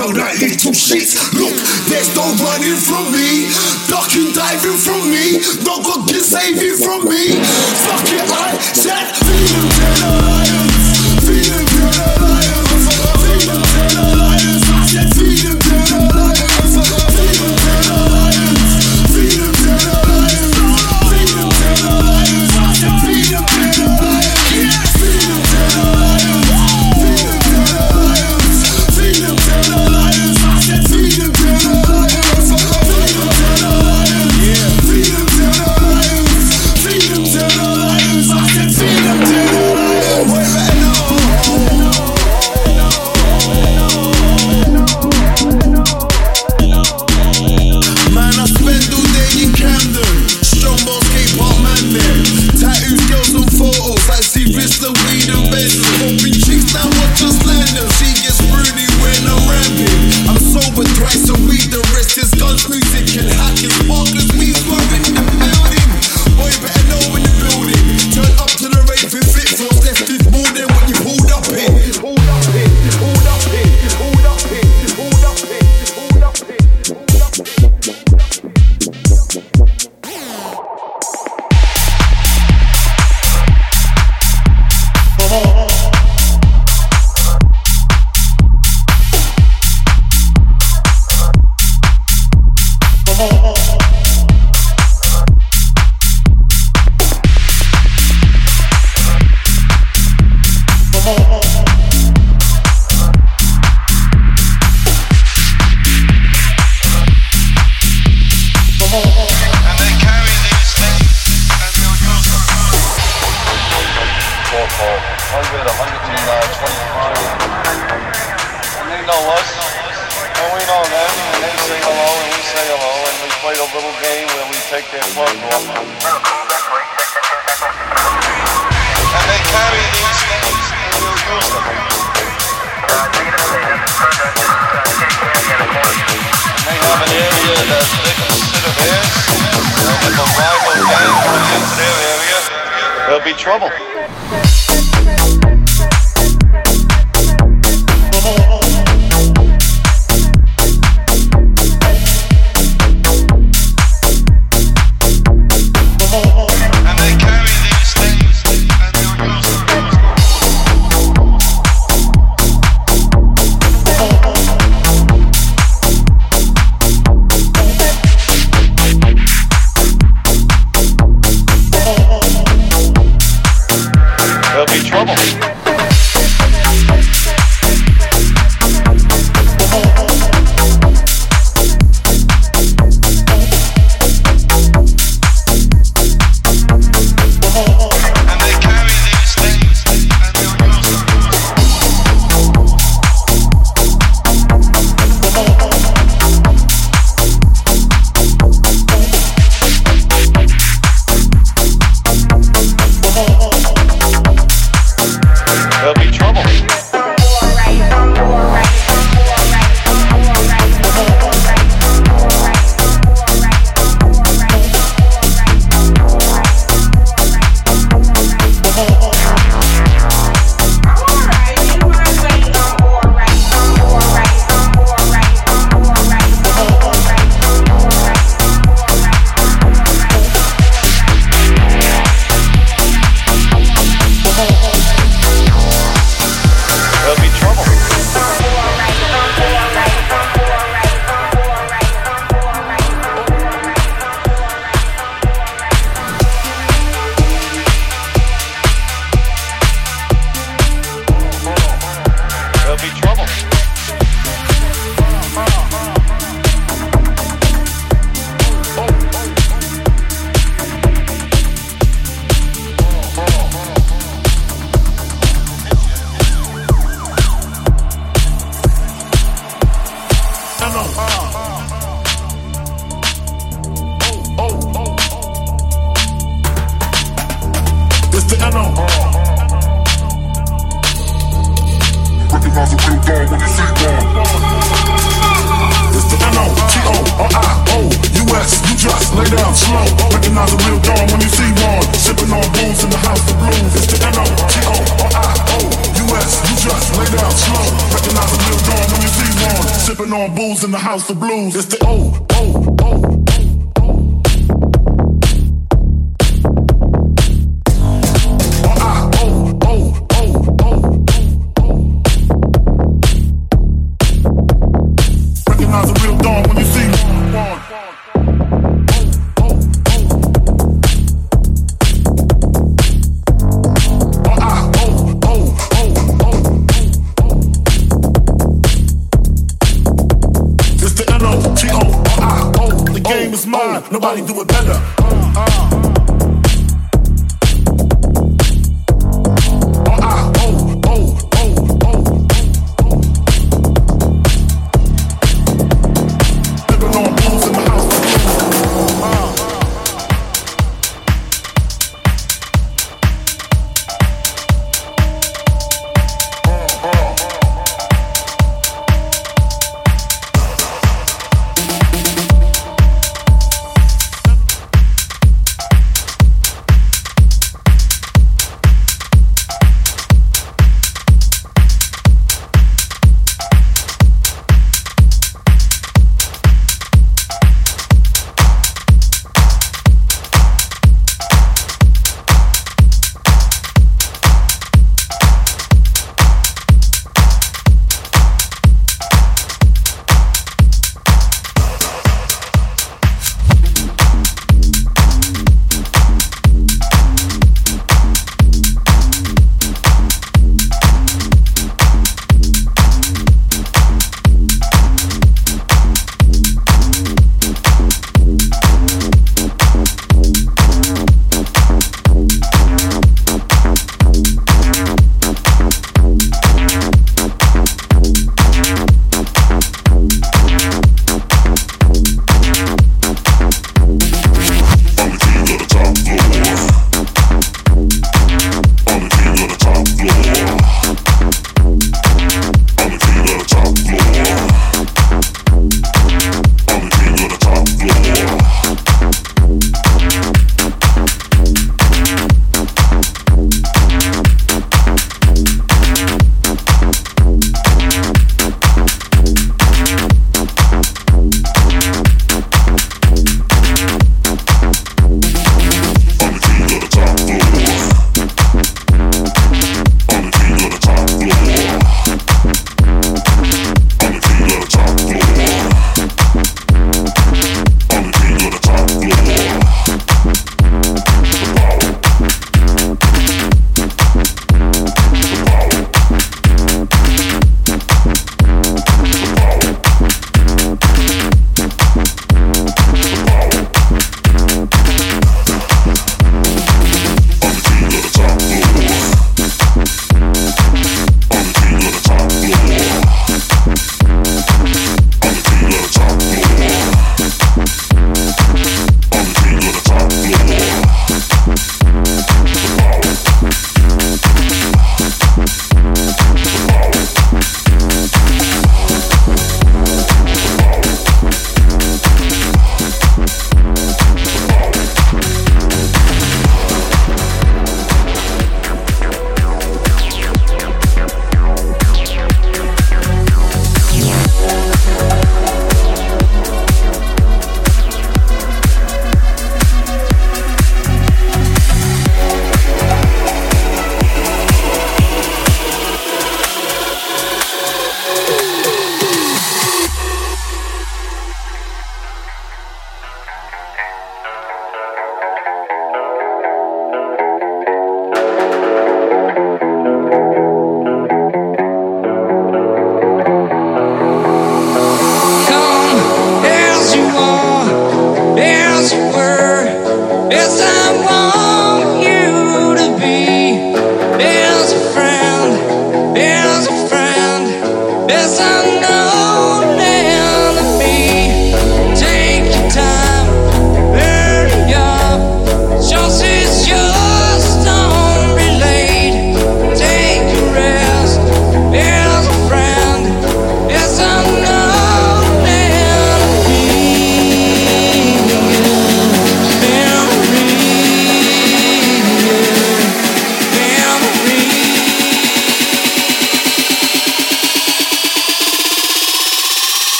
turn that into shit. Look, there's no running from me. Ducking, diving from me. No God can save you from me. play a little game where we take their plug off. And they carry these things and we'll use them. And they have an area that they consider theirs. And if a rival gang comes into their area, there'll be trouble.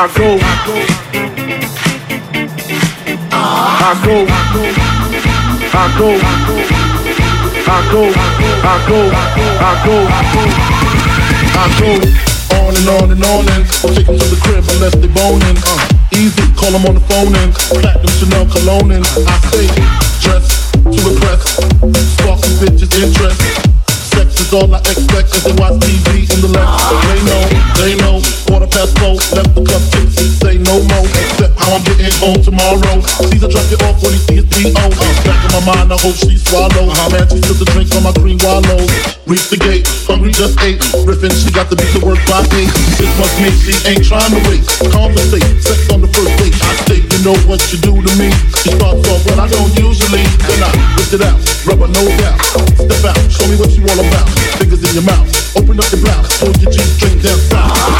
I go. I go. I go. I go. I go. I go. I go I go. on and on and on and I'll take them to the crib unless they boning. Uh, easy, call them on the phone and platinum Chanel cologne and I say dress to impress, spark some bitches interest. Sex is all I expect as they watch TV in the left. They know, they know. Quarter past four, left the club tipsy. Say no more, except how I'm getting home tomorrow. Caesar drop you off when he sees P.O. Back in my mind, I hope she swallow. Uh, man, she took the drink from my green wallows. Reach the gate, hungry just ate. Riffin', she got to be to work by eight. This must mean she ain't trying to wait. Conversate, sex on the first date. I say, you know what you do to me. She starts off when I don't usually. Then I lift it out, rubber no doubt. Step out, show me what you all about. Fingers in your mouth, open up your blouse, pull your G-string down.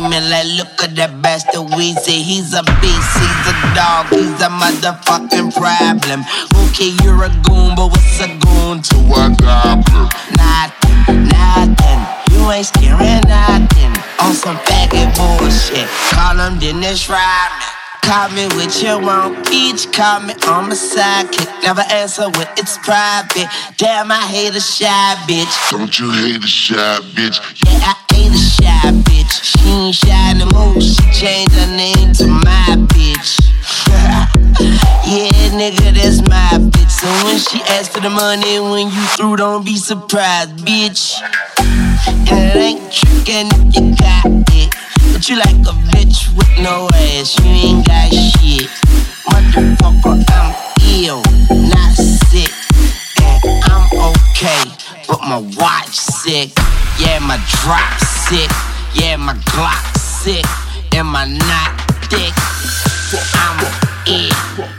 me. Like, look at that bastard Weezy. He's a beast, he's a dog, he's a motherfucking problem. Okay, you're a goon, but what's a goon to a goblin? Nothing, nothing. You ain't scaring nothing. On some faggot bullshit. Call him Dennis Rodman. Call me what you want. Each call me on my sidekick. Never answer when it's private. Damn, I hate a shy bitch. Don't you hate a shy bitch? Yeah, I ain't a shy bitch. She ain't shy no more. She changed her name to my bitch. yeah, nigga, that's my bitch. So when she asks for the money, when you through, don't be surprised, bitch. And it ain't trickin' you got it. But you like a bitch with no ass. You ain't got shit. Motherfucker, I'm ill, not sick. And I'm okay, but my watch sick. Yeah, my drop sick. Yeah, my Glock sick and my not thick. I'm in.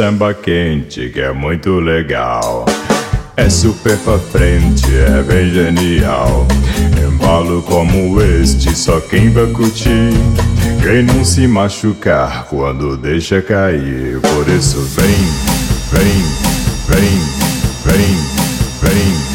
samba quente que é muito legal. É super pra frente, é bem genial. Embalo como este, só quem vai curtir. Quem não se machucar quando deixa cair. Por isso, vem, vem, vem, vem, vem.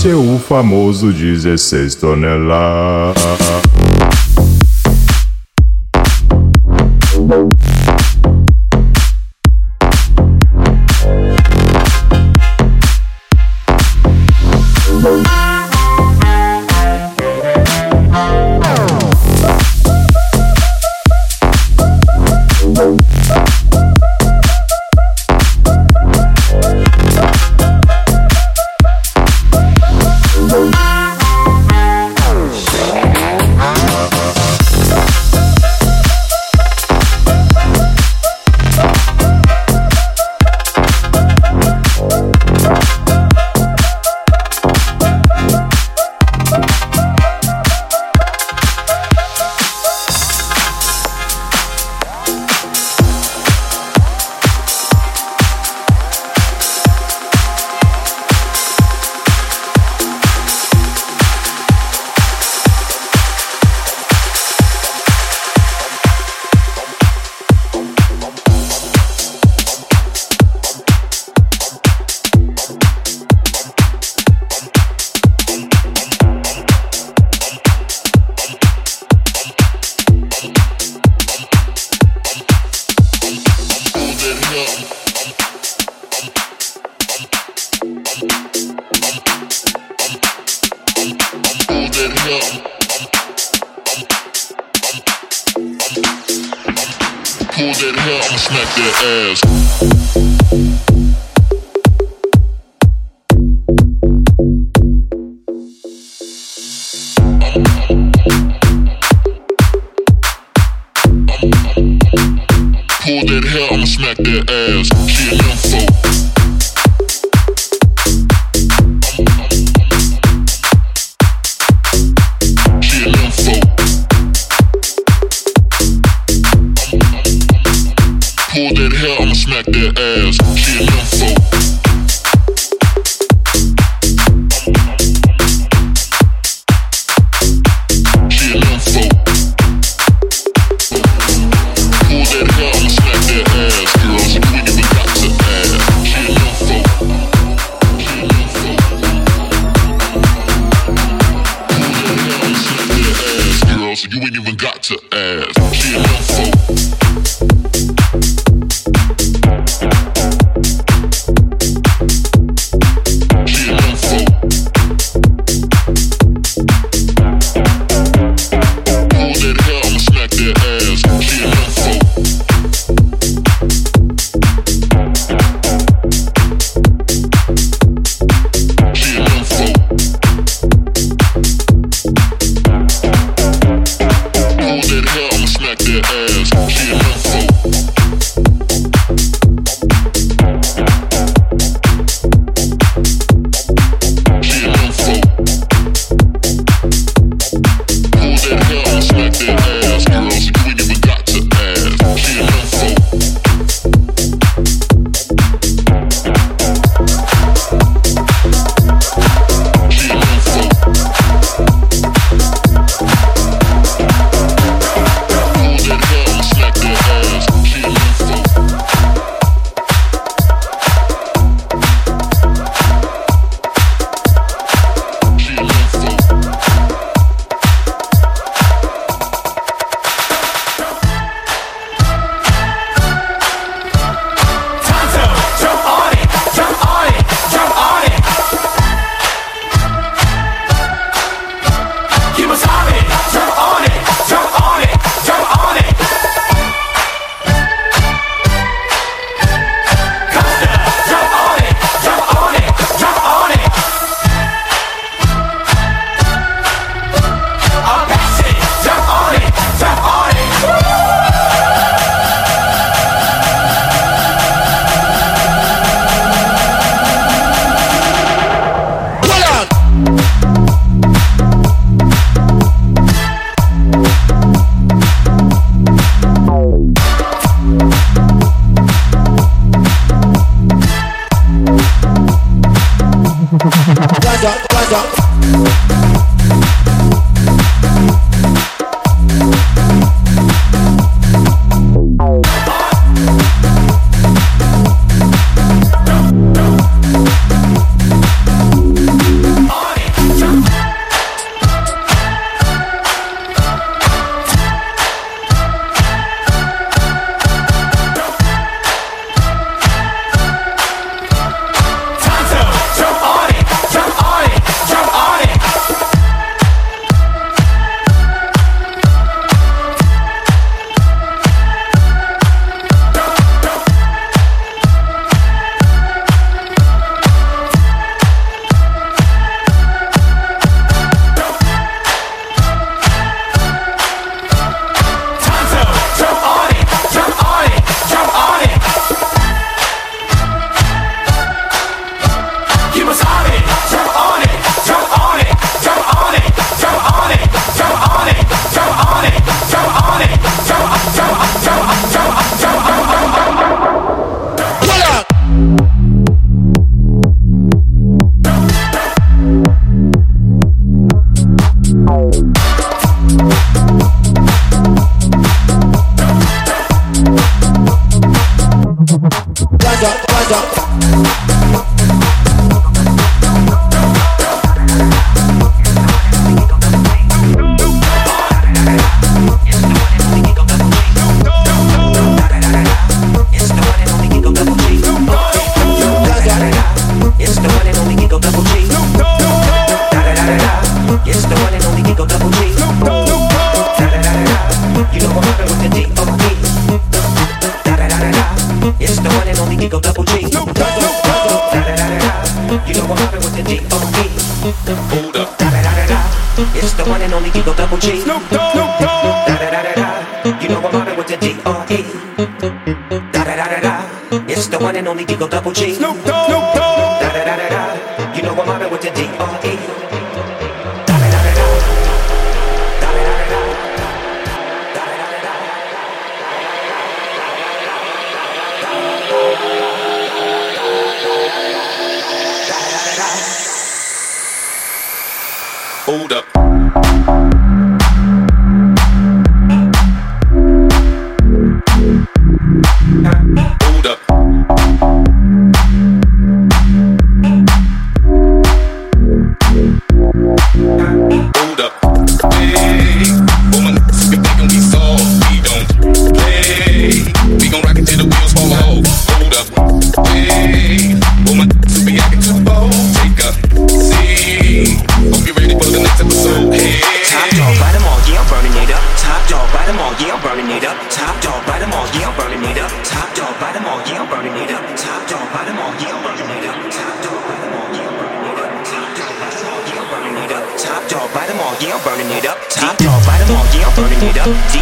venceu é o famoso 16 toneladas.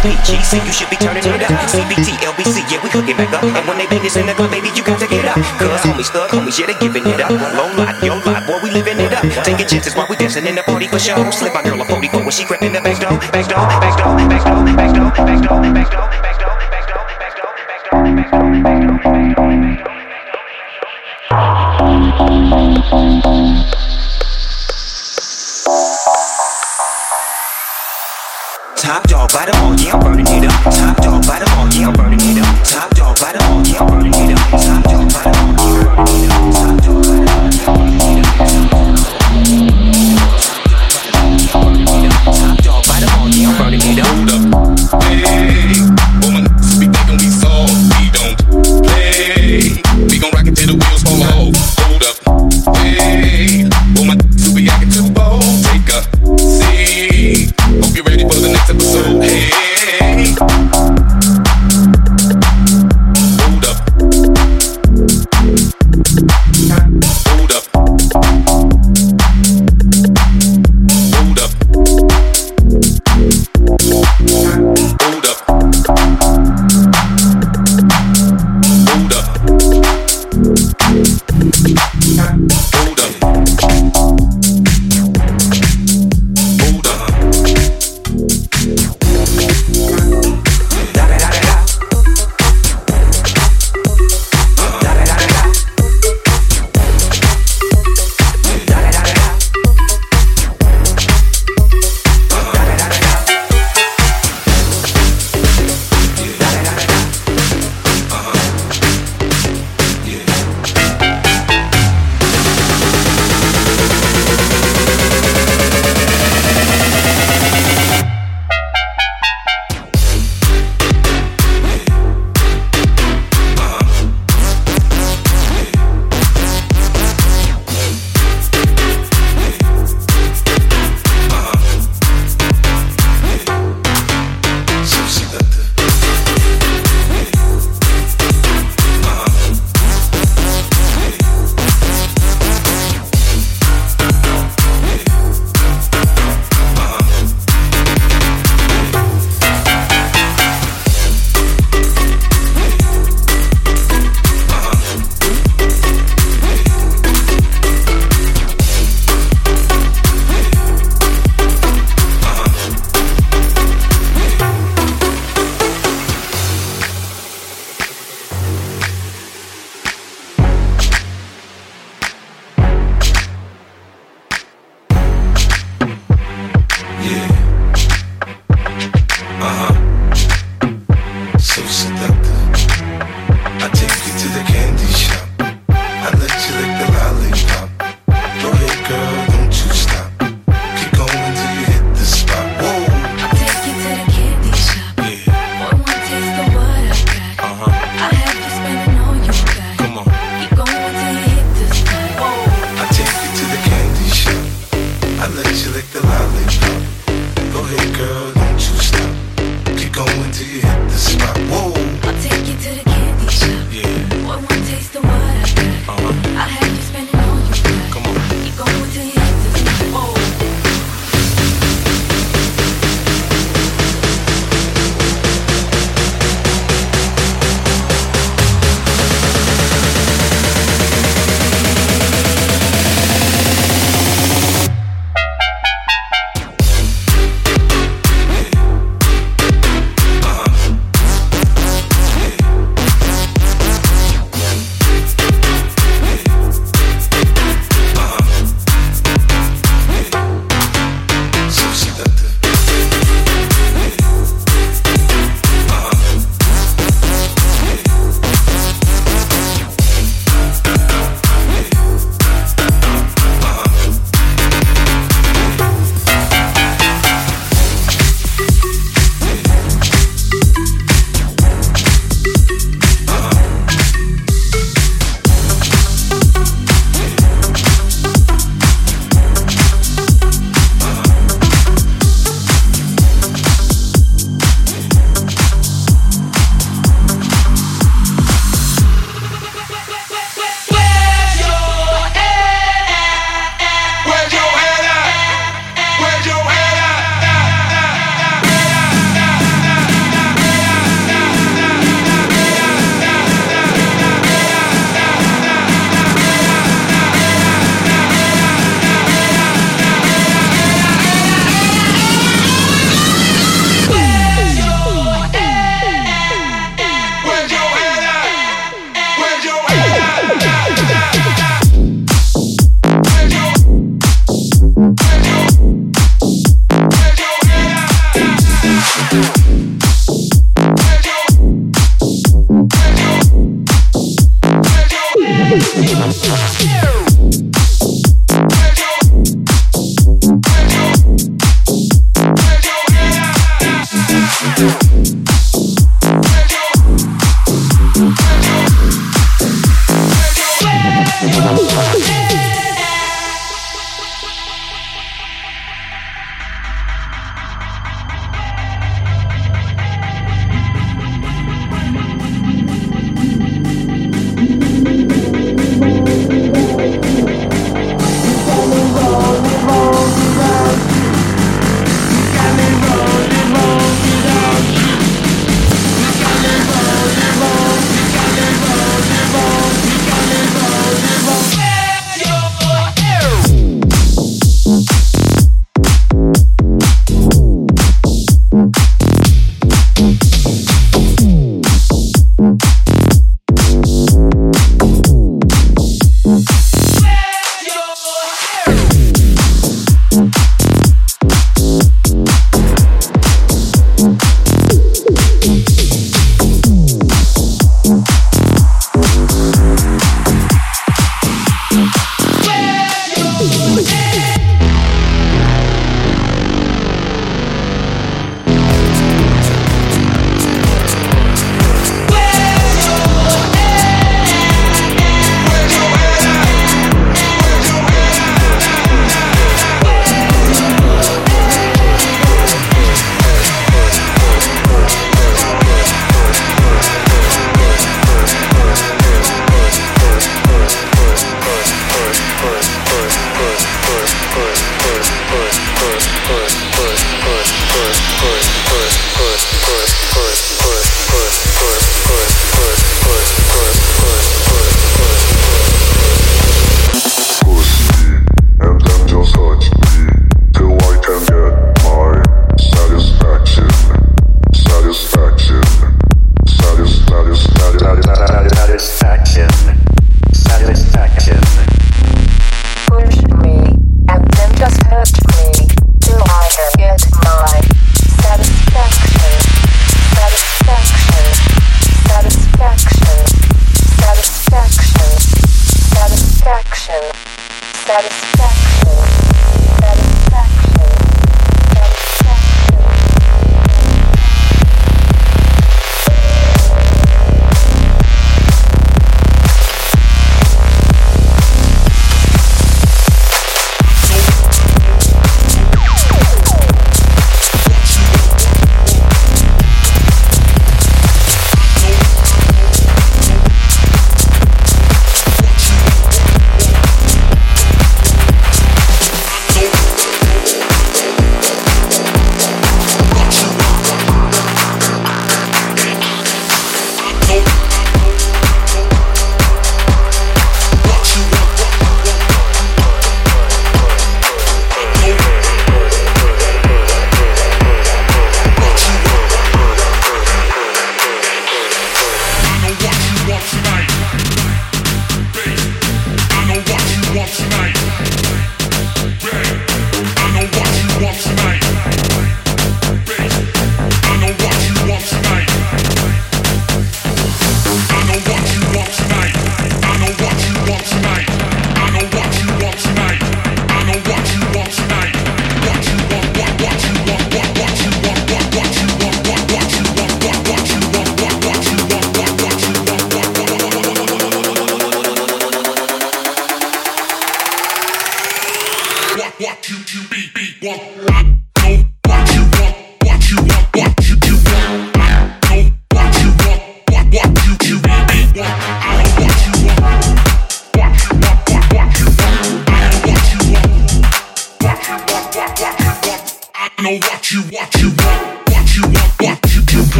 BG, see you should be turning it up. CBT, LBC, yeah, we cooking back up. And when they bang this in the club, baby, you got to get up. Cause homies, thug homies, yeah, they giving it up. Low lot, yo lot, boy, we living it up. Taking chances while we dancing in the party for show. Slip my girl a 44 when she crept in the back door. Back door, back door, back door, back door, back door, back door, back door, back door, back door, back door, back door, back door, back door, back door.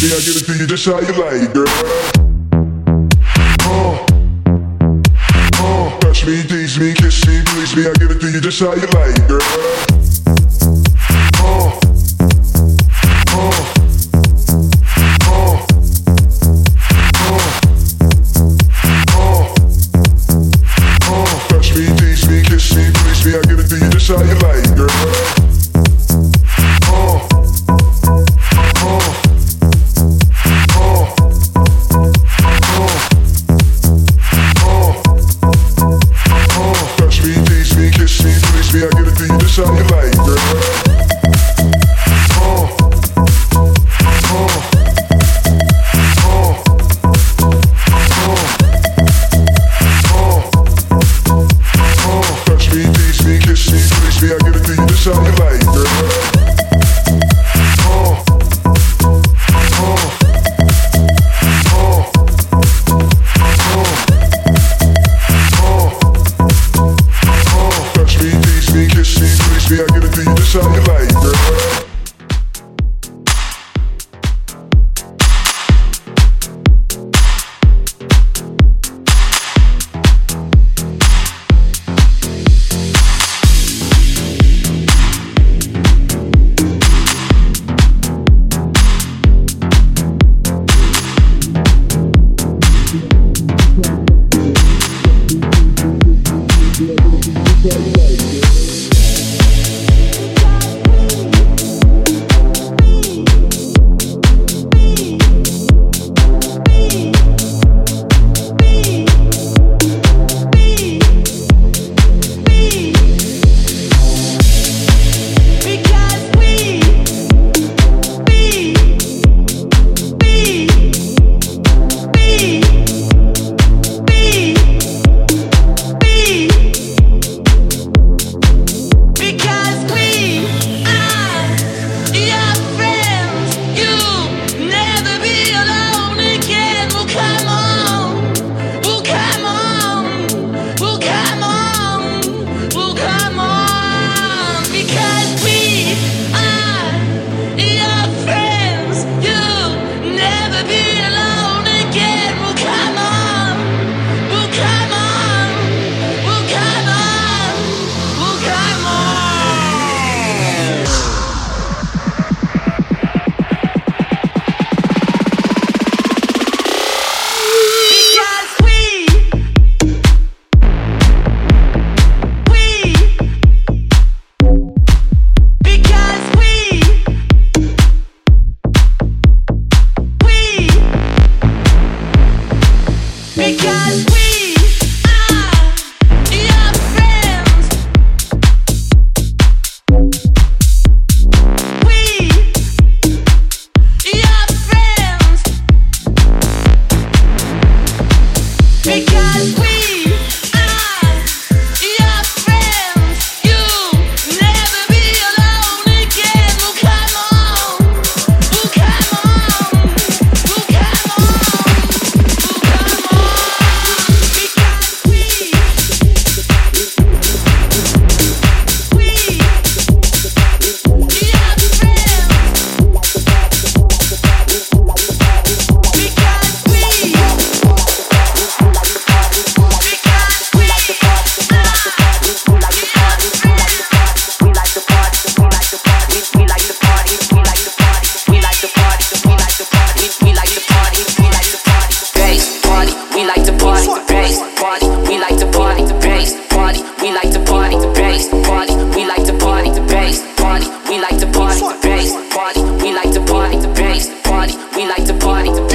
See, I give it to you just how you like, girl. Uh, uh, touch me, tease me, kiss me, please me. I give it to you just how you like, girl. body.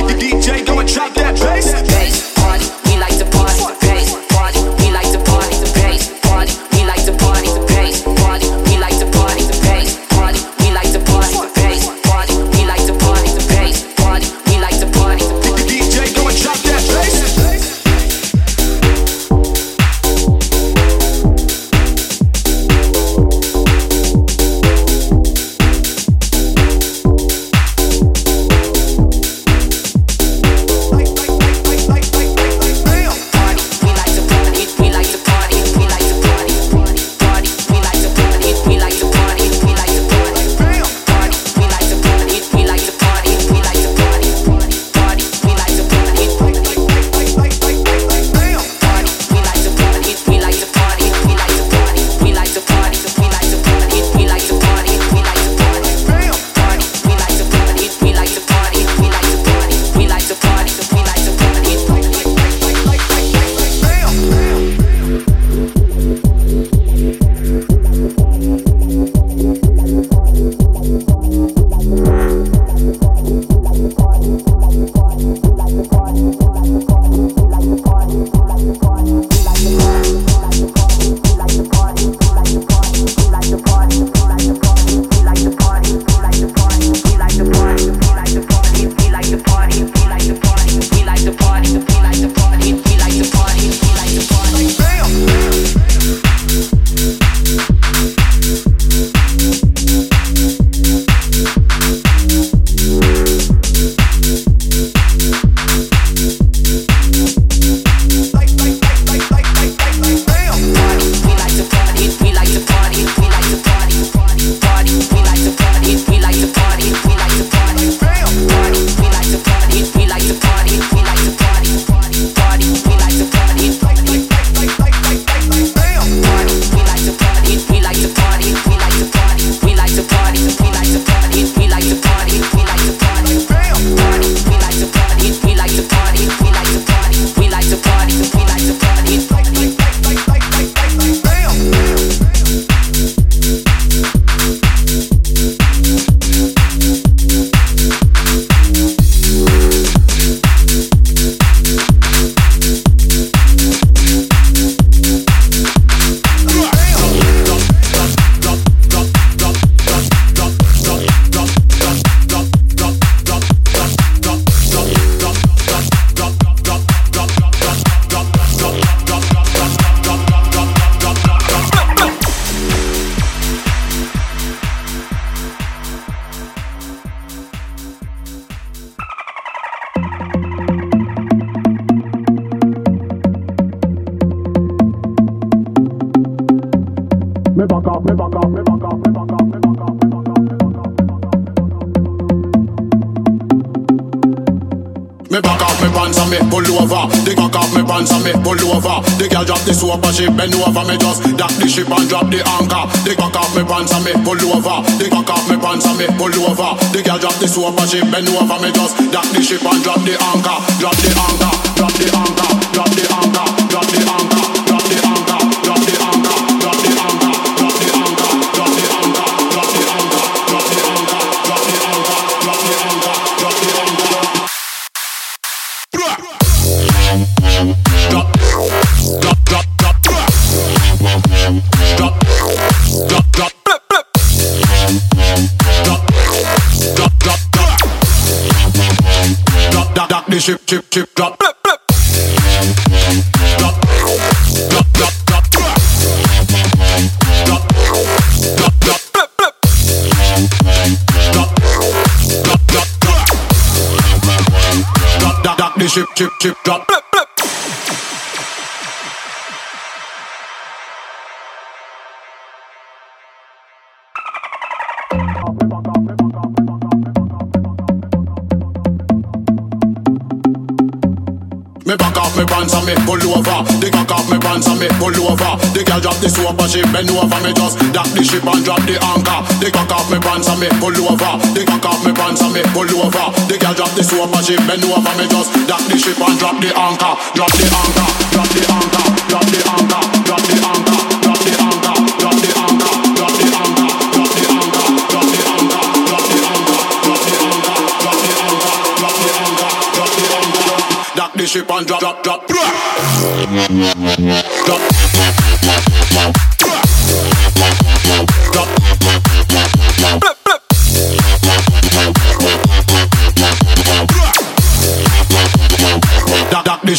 over. The girl drop the soap and she bend over me just drop the ship and drop the anchor, drop the anchor, drop the anchor, drop the anchor, drop the anchor, drop the anchor, drop the anchor, drop the anchor, drop the anchor, drop the anchor, drop the anchor, drop the anchor, drop the anchor, drop the anchor, drop the anchor, drop the ship and drop, drop, drop, drop.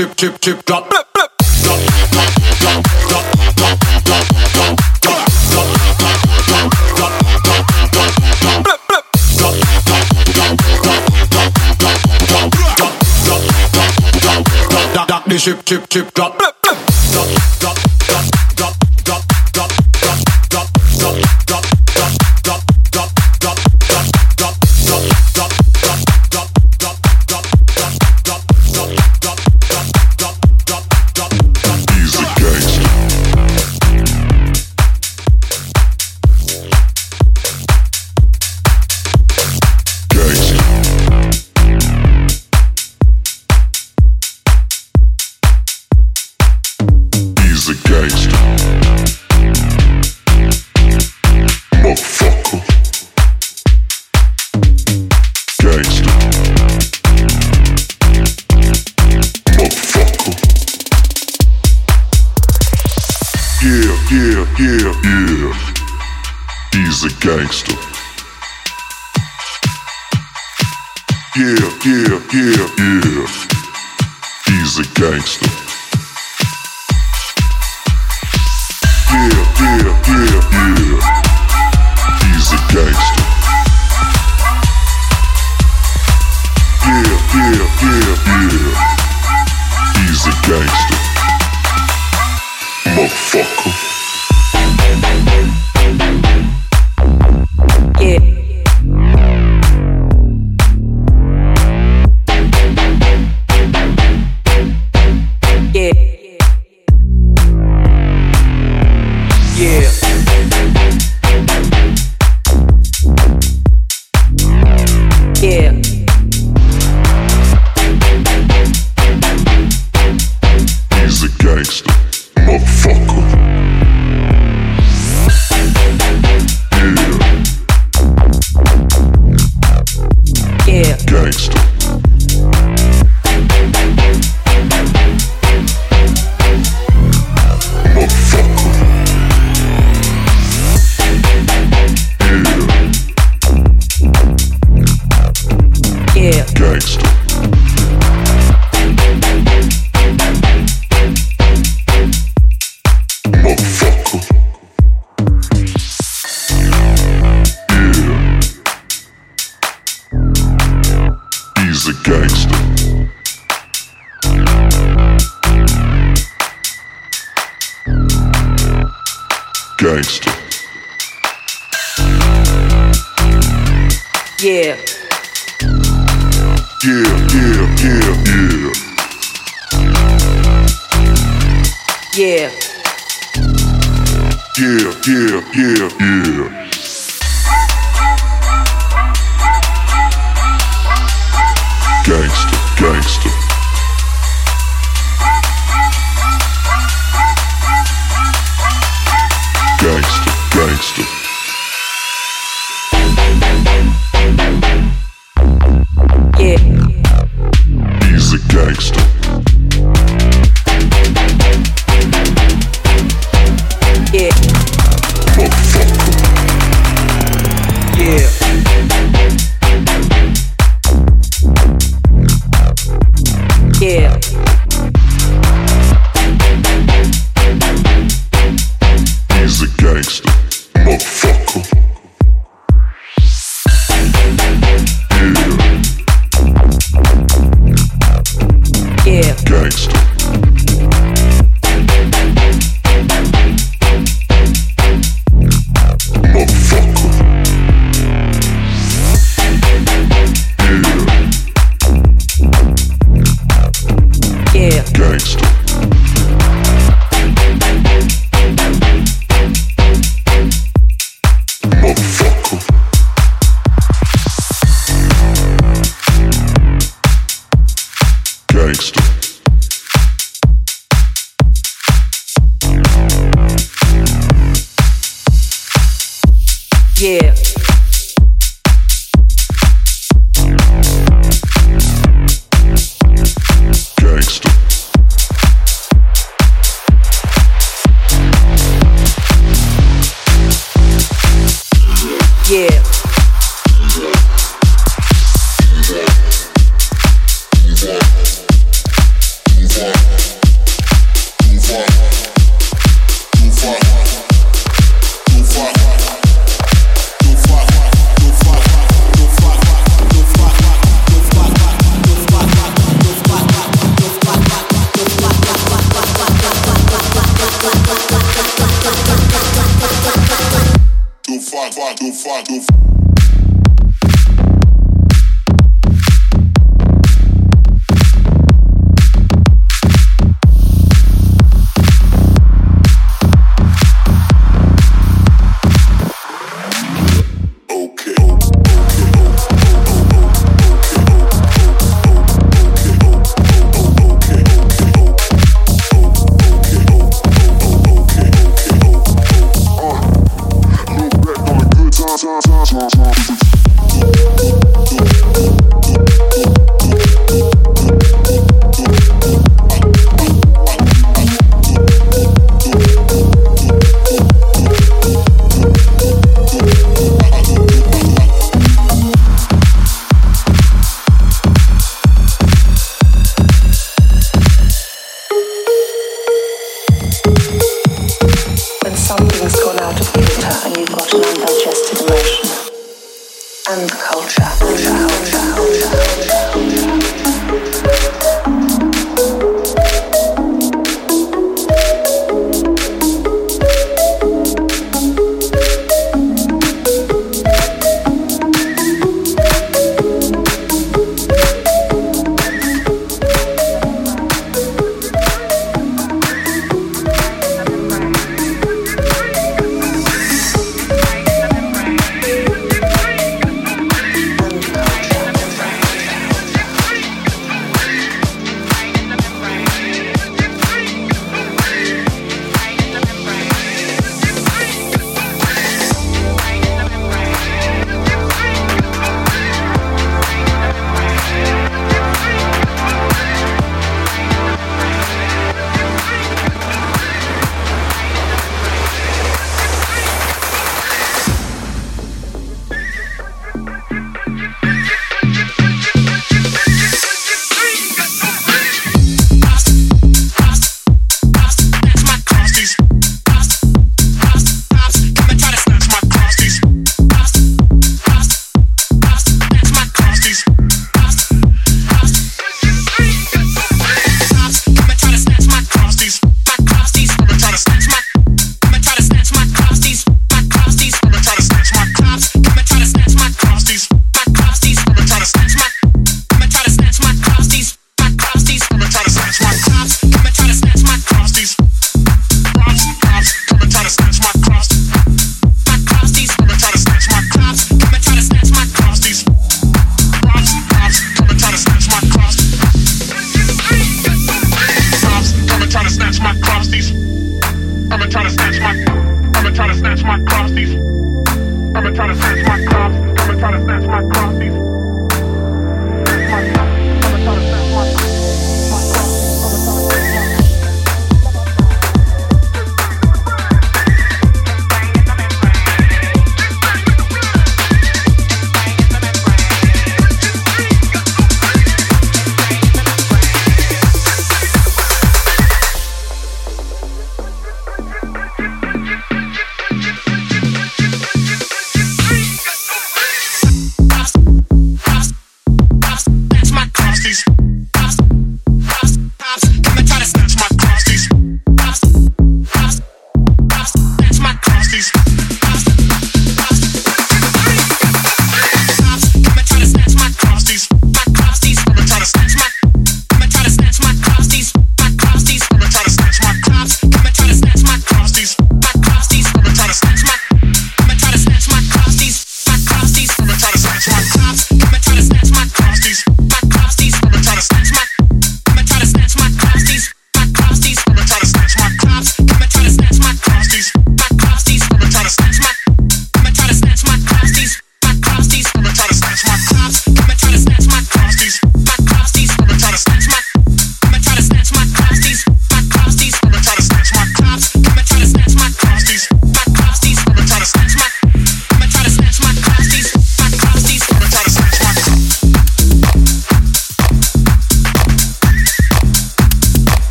chip, chip, chip, drop, blip, blip. Drop, drop, drop, drop, drop, drop, drop, drop, drop, drop, drop. Dock the ship, chip, chip, drop, blip, blip. Drop.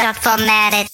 Chuck formatted.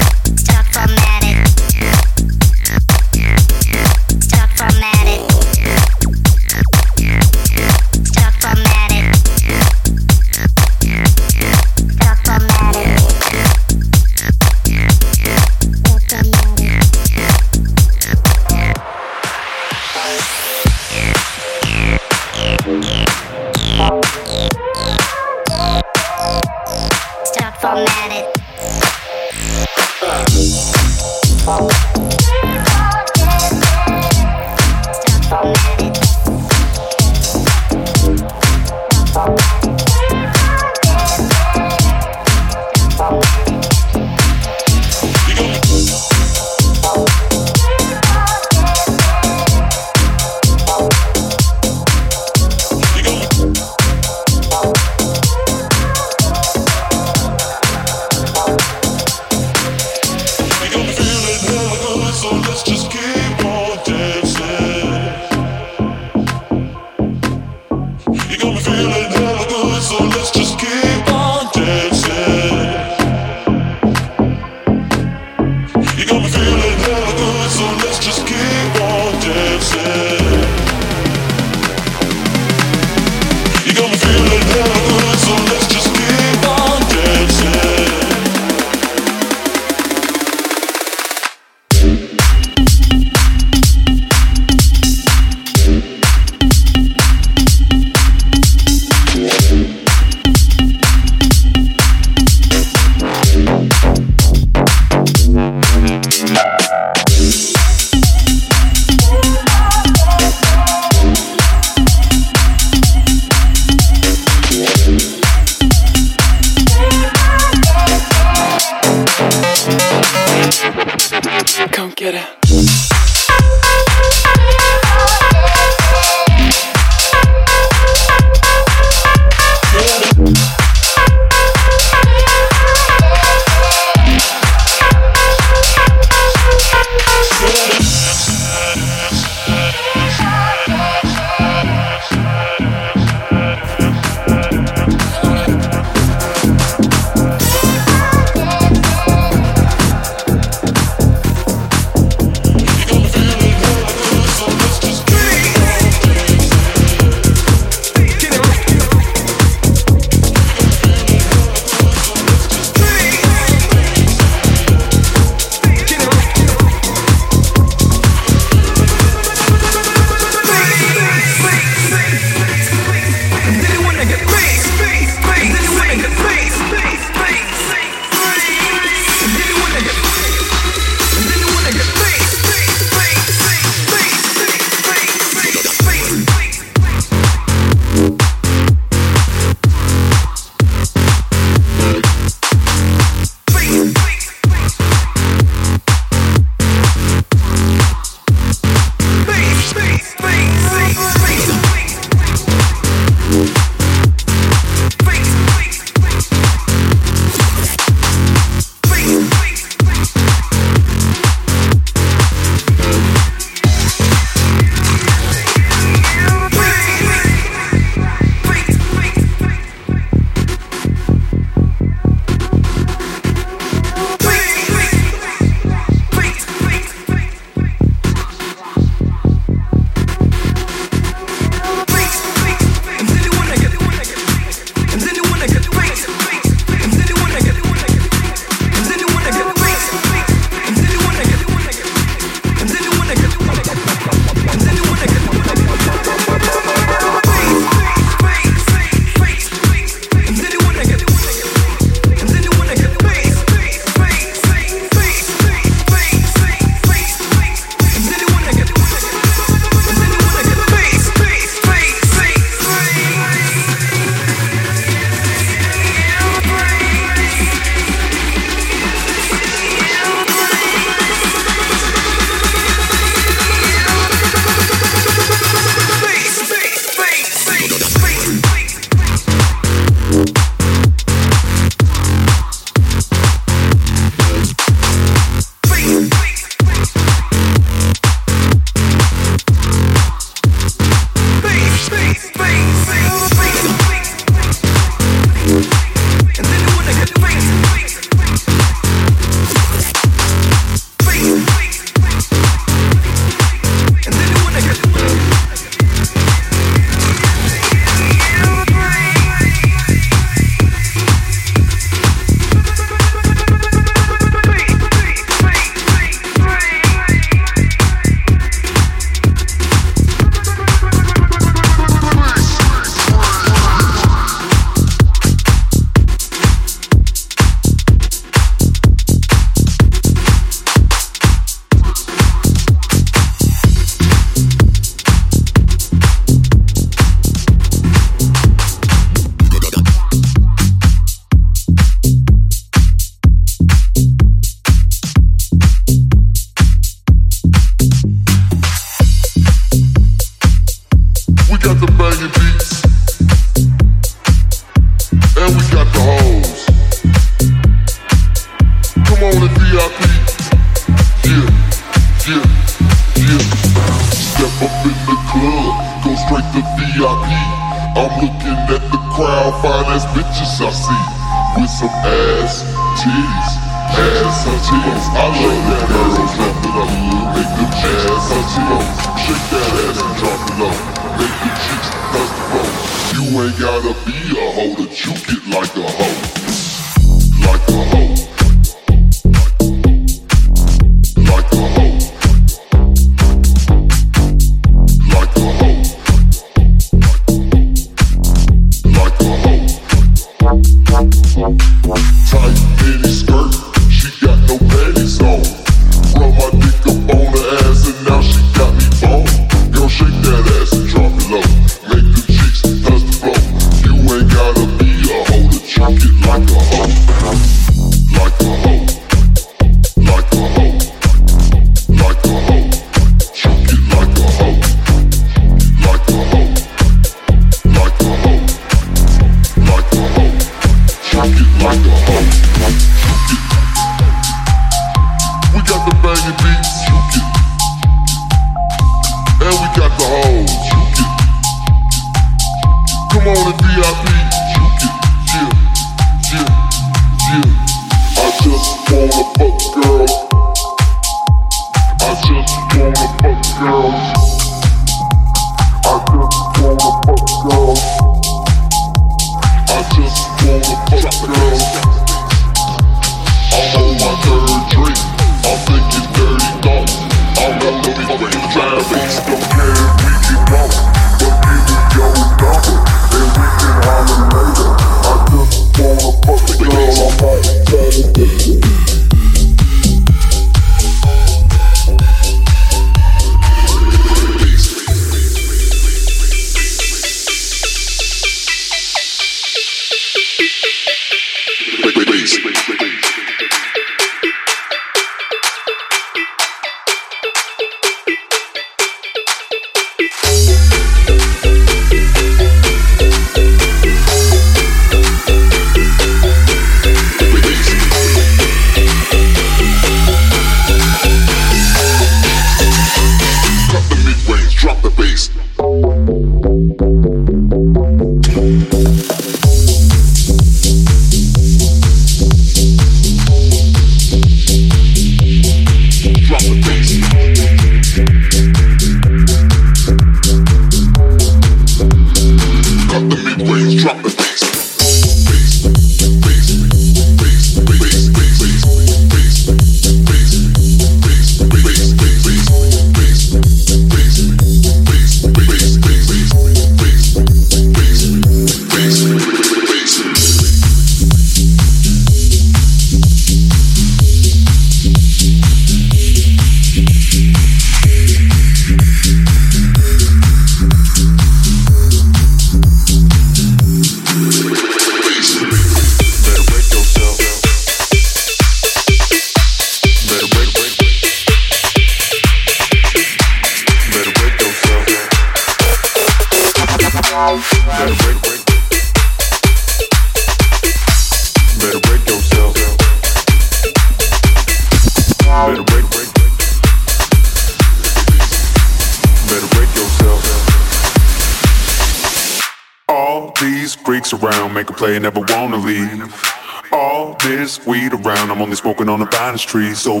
So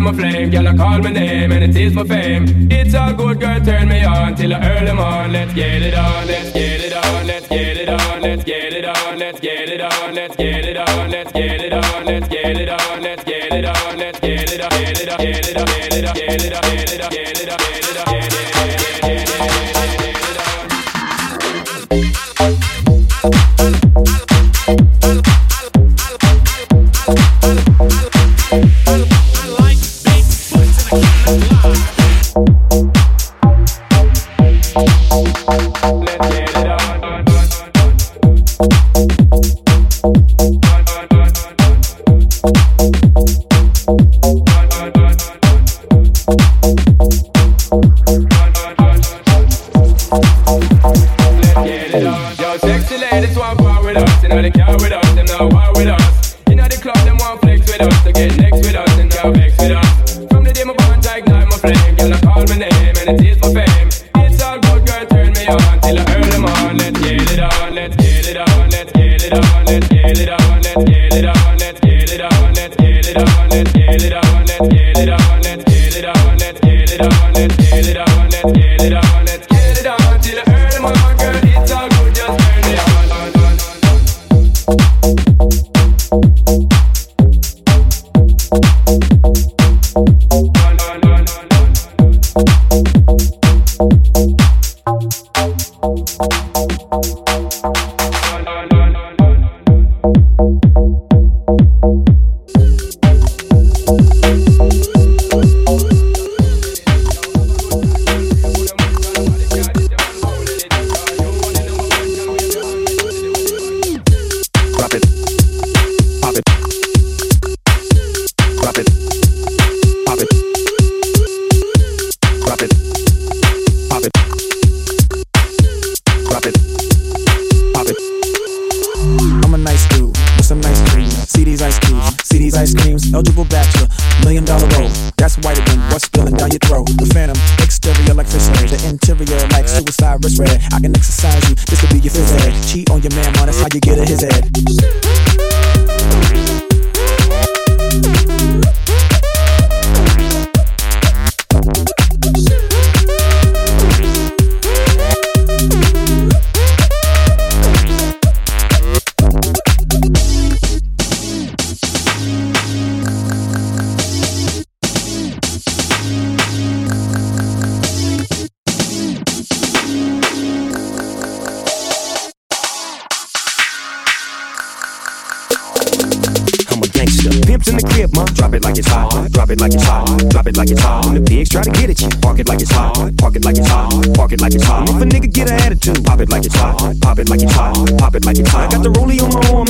I'm a flame, girl, I call my name and it is my face. I got the rollie on my arm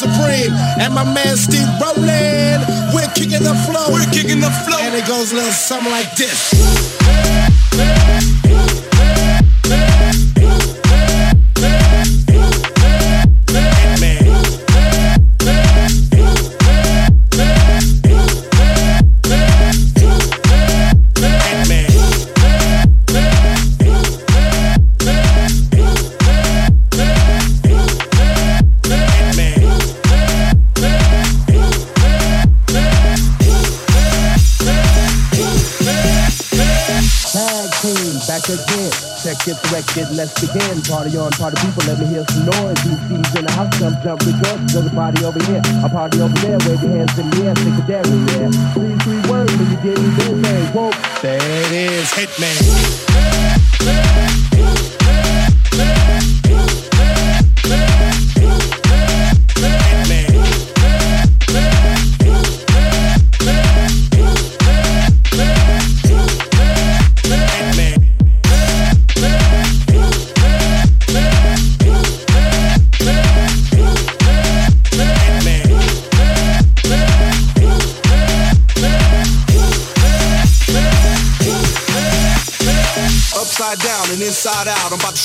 supreme. And my man Steve Roll'n. We're kicking the flow. We're kicking the flow. And it goes a little something like this. Check it, let's begin. Party on, party people, let me hear some noise. DC's in the house, jump, jump, rejoice. Everybody over here, a party over there. Wave your hands in the air, a dare in there. Three, three words, when you get in this thing. Whoa, there it is, Hitman.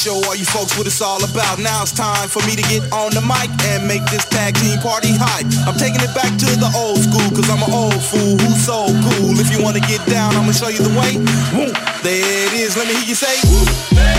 Show all you folks what it's all about. Now it's time for me to get on the mic and make this tag team party hype. I'm taking it back to the old school, cause I'm an old fool who's so cool. If you wanna get down, I'ma show you the way. There it is. Let me hear you say.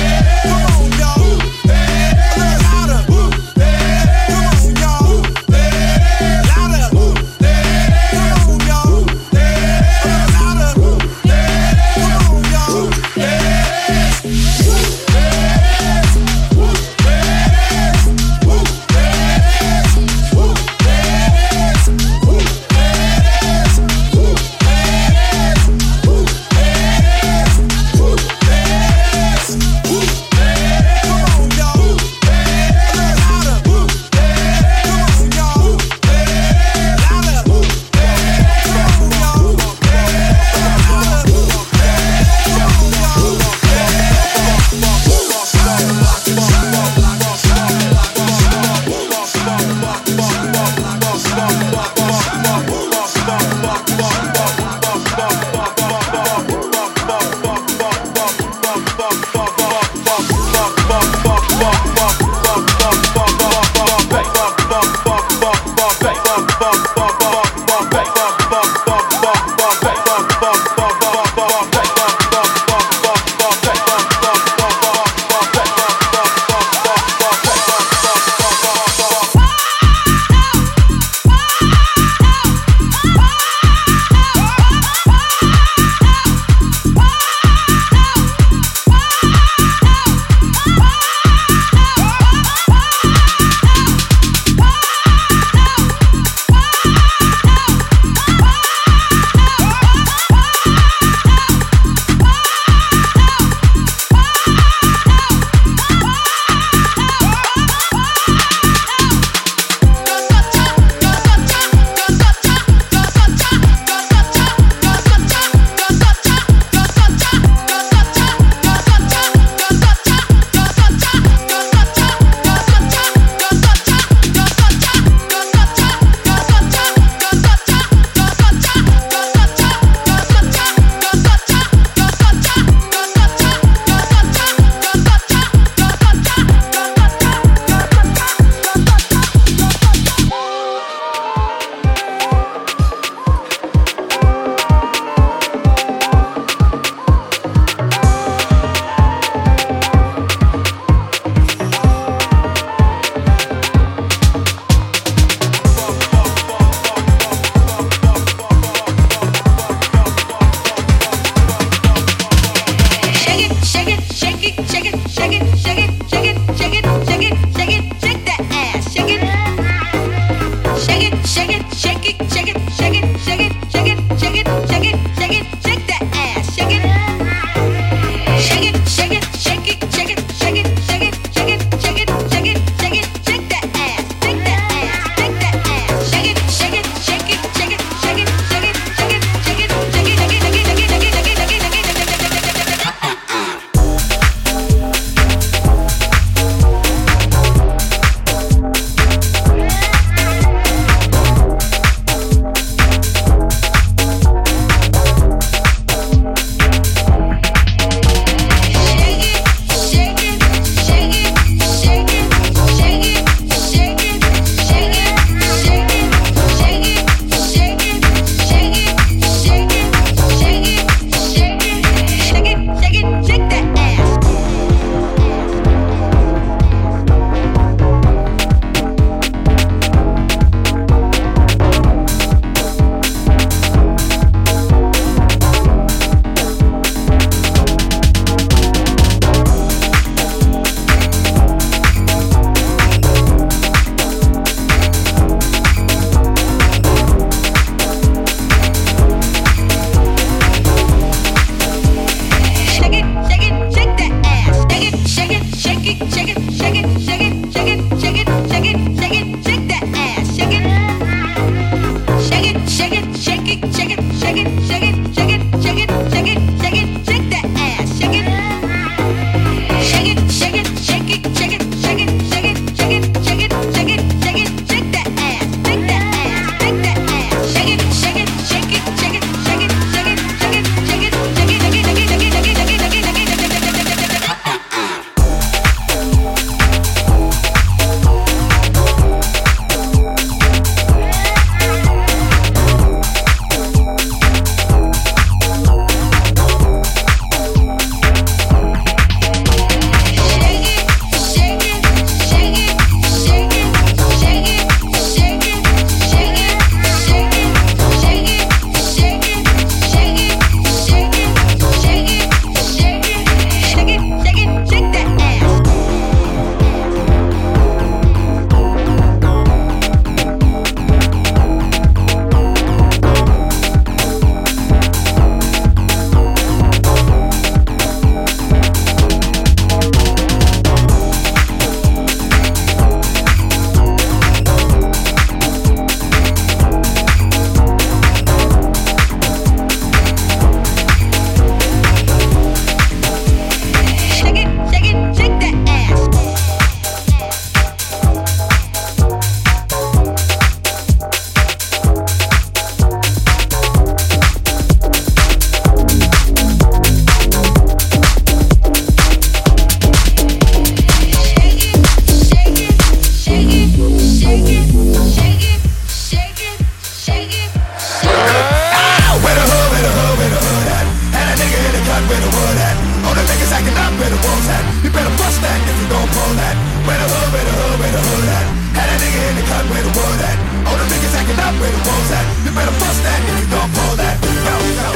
in the wood at? All the niggas acting up in the wolves at? You better bust that if you don't pull that. Where the hood, where the hood, where the hood at? Had a nigga in the cut where the wood at? All the niggas acting up in the wolves at? You better bust that if you don't pull that. Yo, yo,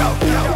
yo, yo.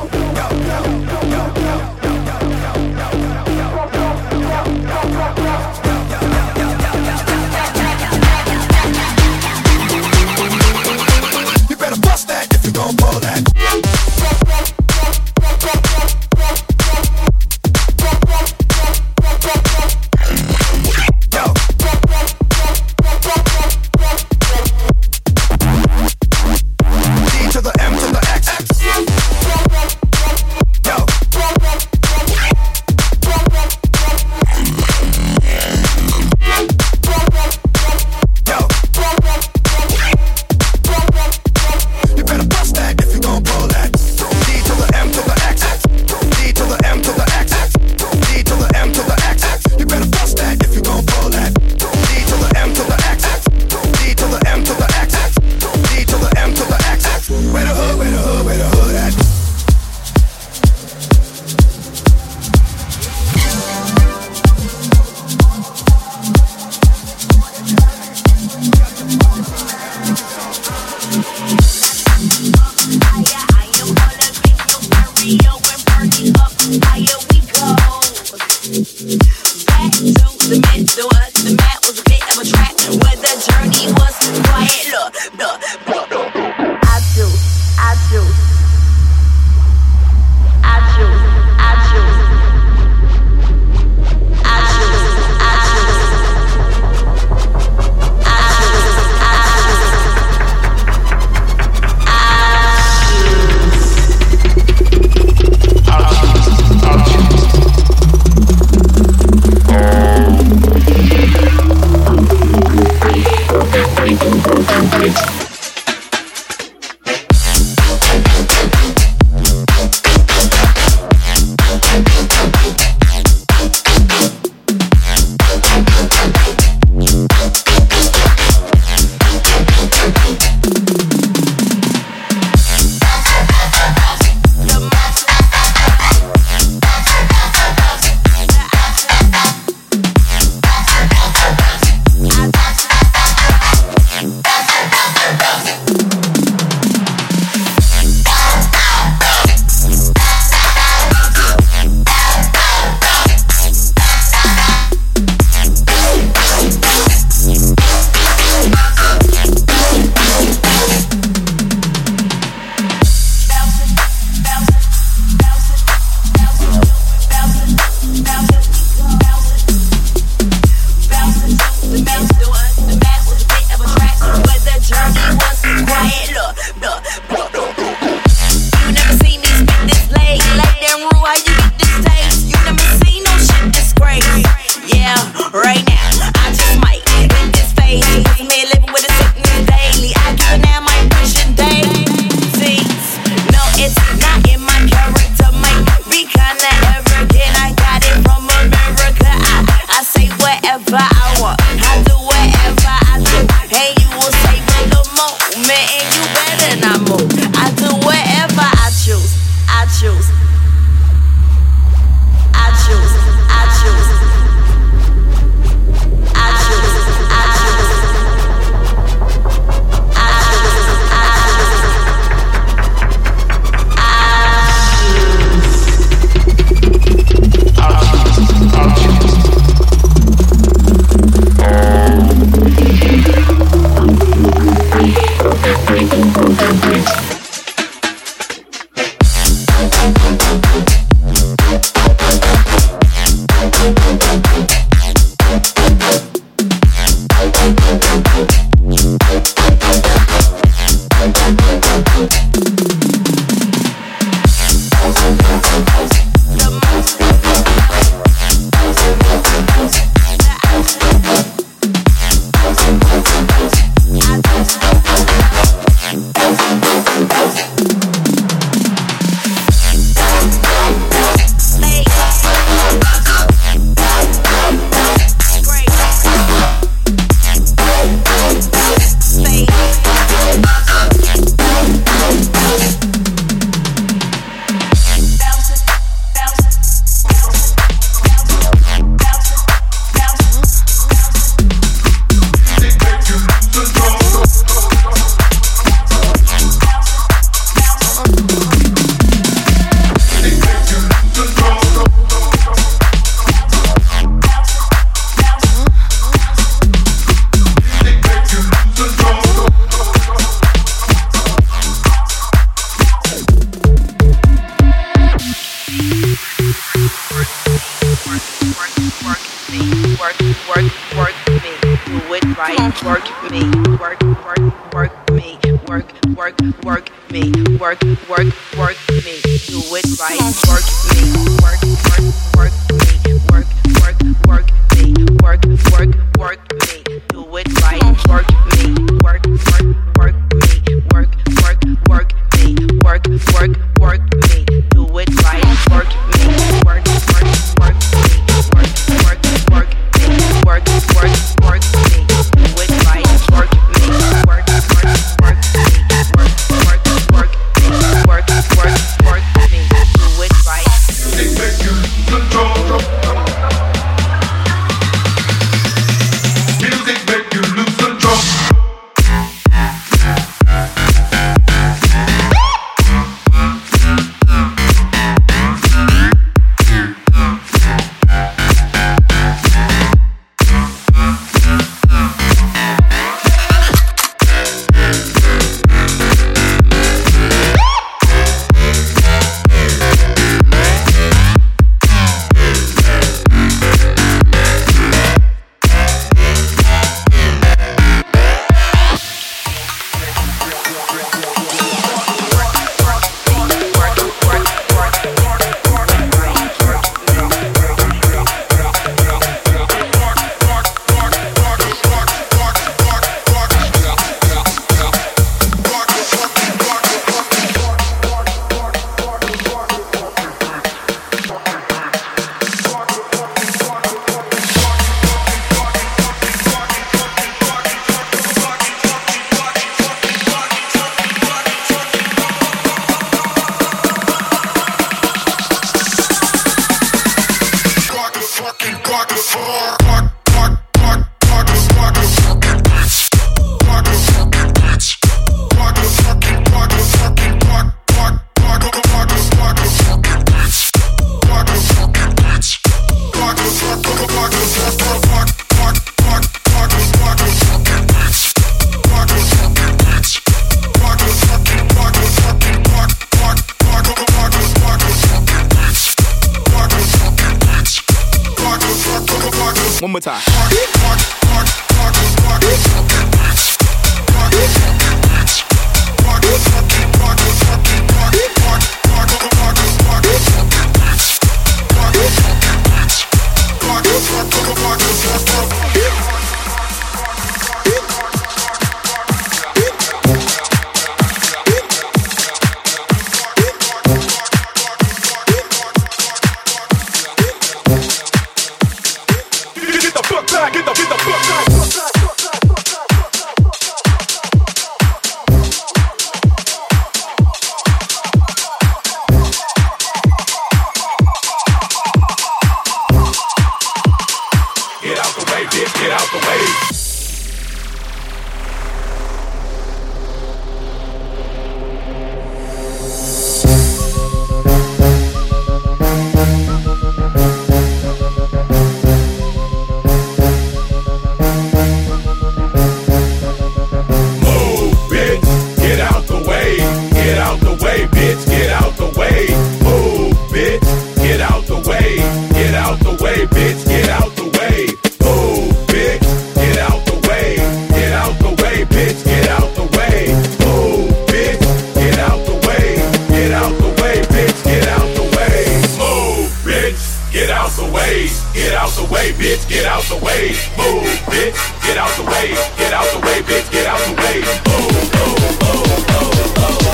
way, bitch, get out the way. Move, bitch, get out the way. Get out the way, bitch, get out the way. Move, move, move, move, move, move.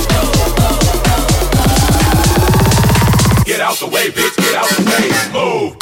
Get out the way, bitch, get out the way. Move.